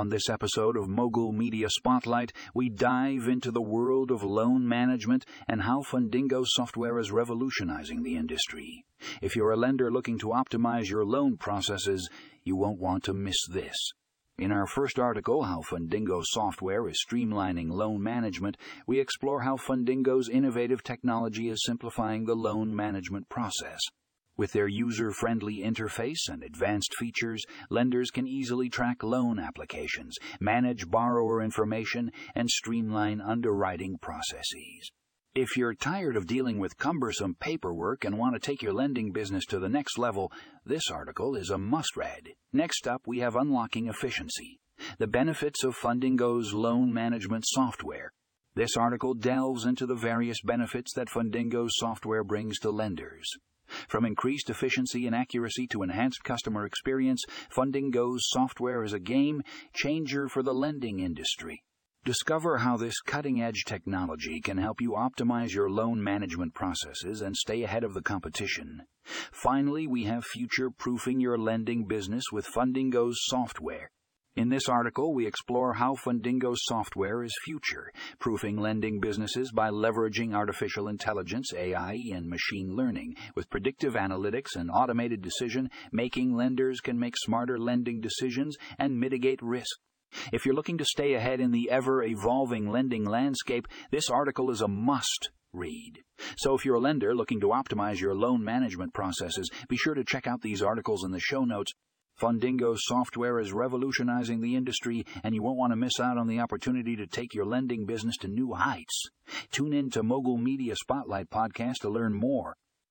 On this episode of Mogul Media Spotlight, we dive into the world of loan management and how Fundingo software is revolutionizing the industry. If you're a lender looking to optimize your loan processes, you won't want to miss this. In our first article, How Fundingo Software is Streamlining Loan Management, we explore how Fundingo's innovative technology is simplifying the loan management process. With their user friendly interface and advanced features, lenders can easily track loan applications, manage borrower information, and streamline underwriting processes. If you're tired of dealing with cumbersome paperwork and want to take your lending business to the next level, this article is a must read. Next up, we have Unlocking Efficiency The Benefits of Fundingo's Loan Management Software. This article delves into the various benefits that Fundingo's software brings to lenders. From increased efficiency and accuracy to enhanced customer experience, Fundingo's software is a game changer for the lending industry. Discover how this cutting edge technology can help you optimize your loan management processes and stay ahead of the competition. Finally, we have future proofing your lending business with Fundingo's software. In this article, we explore how Fundingo software is future proofing lending businesses by leveraging artificial intelligence, AI, and machine learning. With predictive analytics and automated decision making, lenders can make smarter lending decisions and mitigate risk. If you're looking to stay ahead in the ever evolving lending landscape, this article is a must read. So if you're a lender looking to optimize your loan management processes, be sure to check out these articles in the show notes Fundingo software is revolutionizing the industry, and you won't want to miss out on the opportunity to take your lending business to new heights. Tune in to Mogul Media Spotlight podcast to learn more.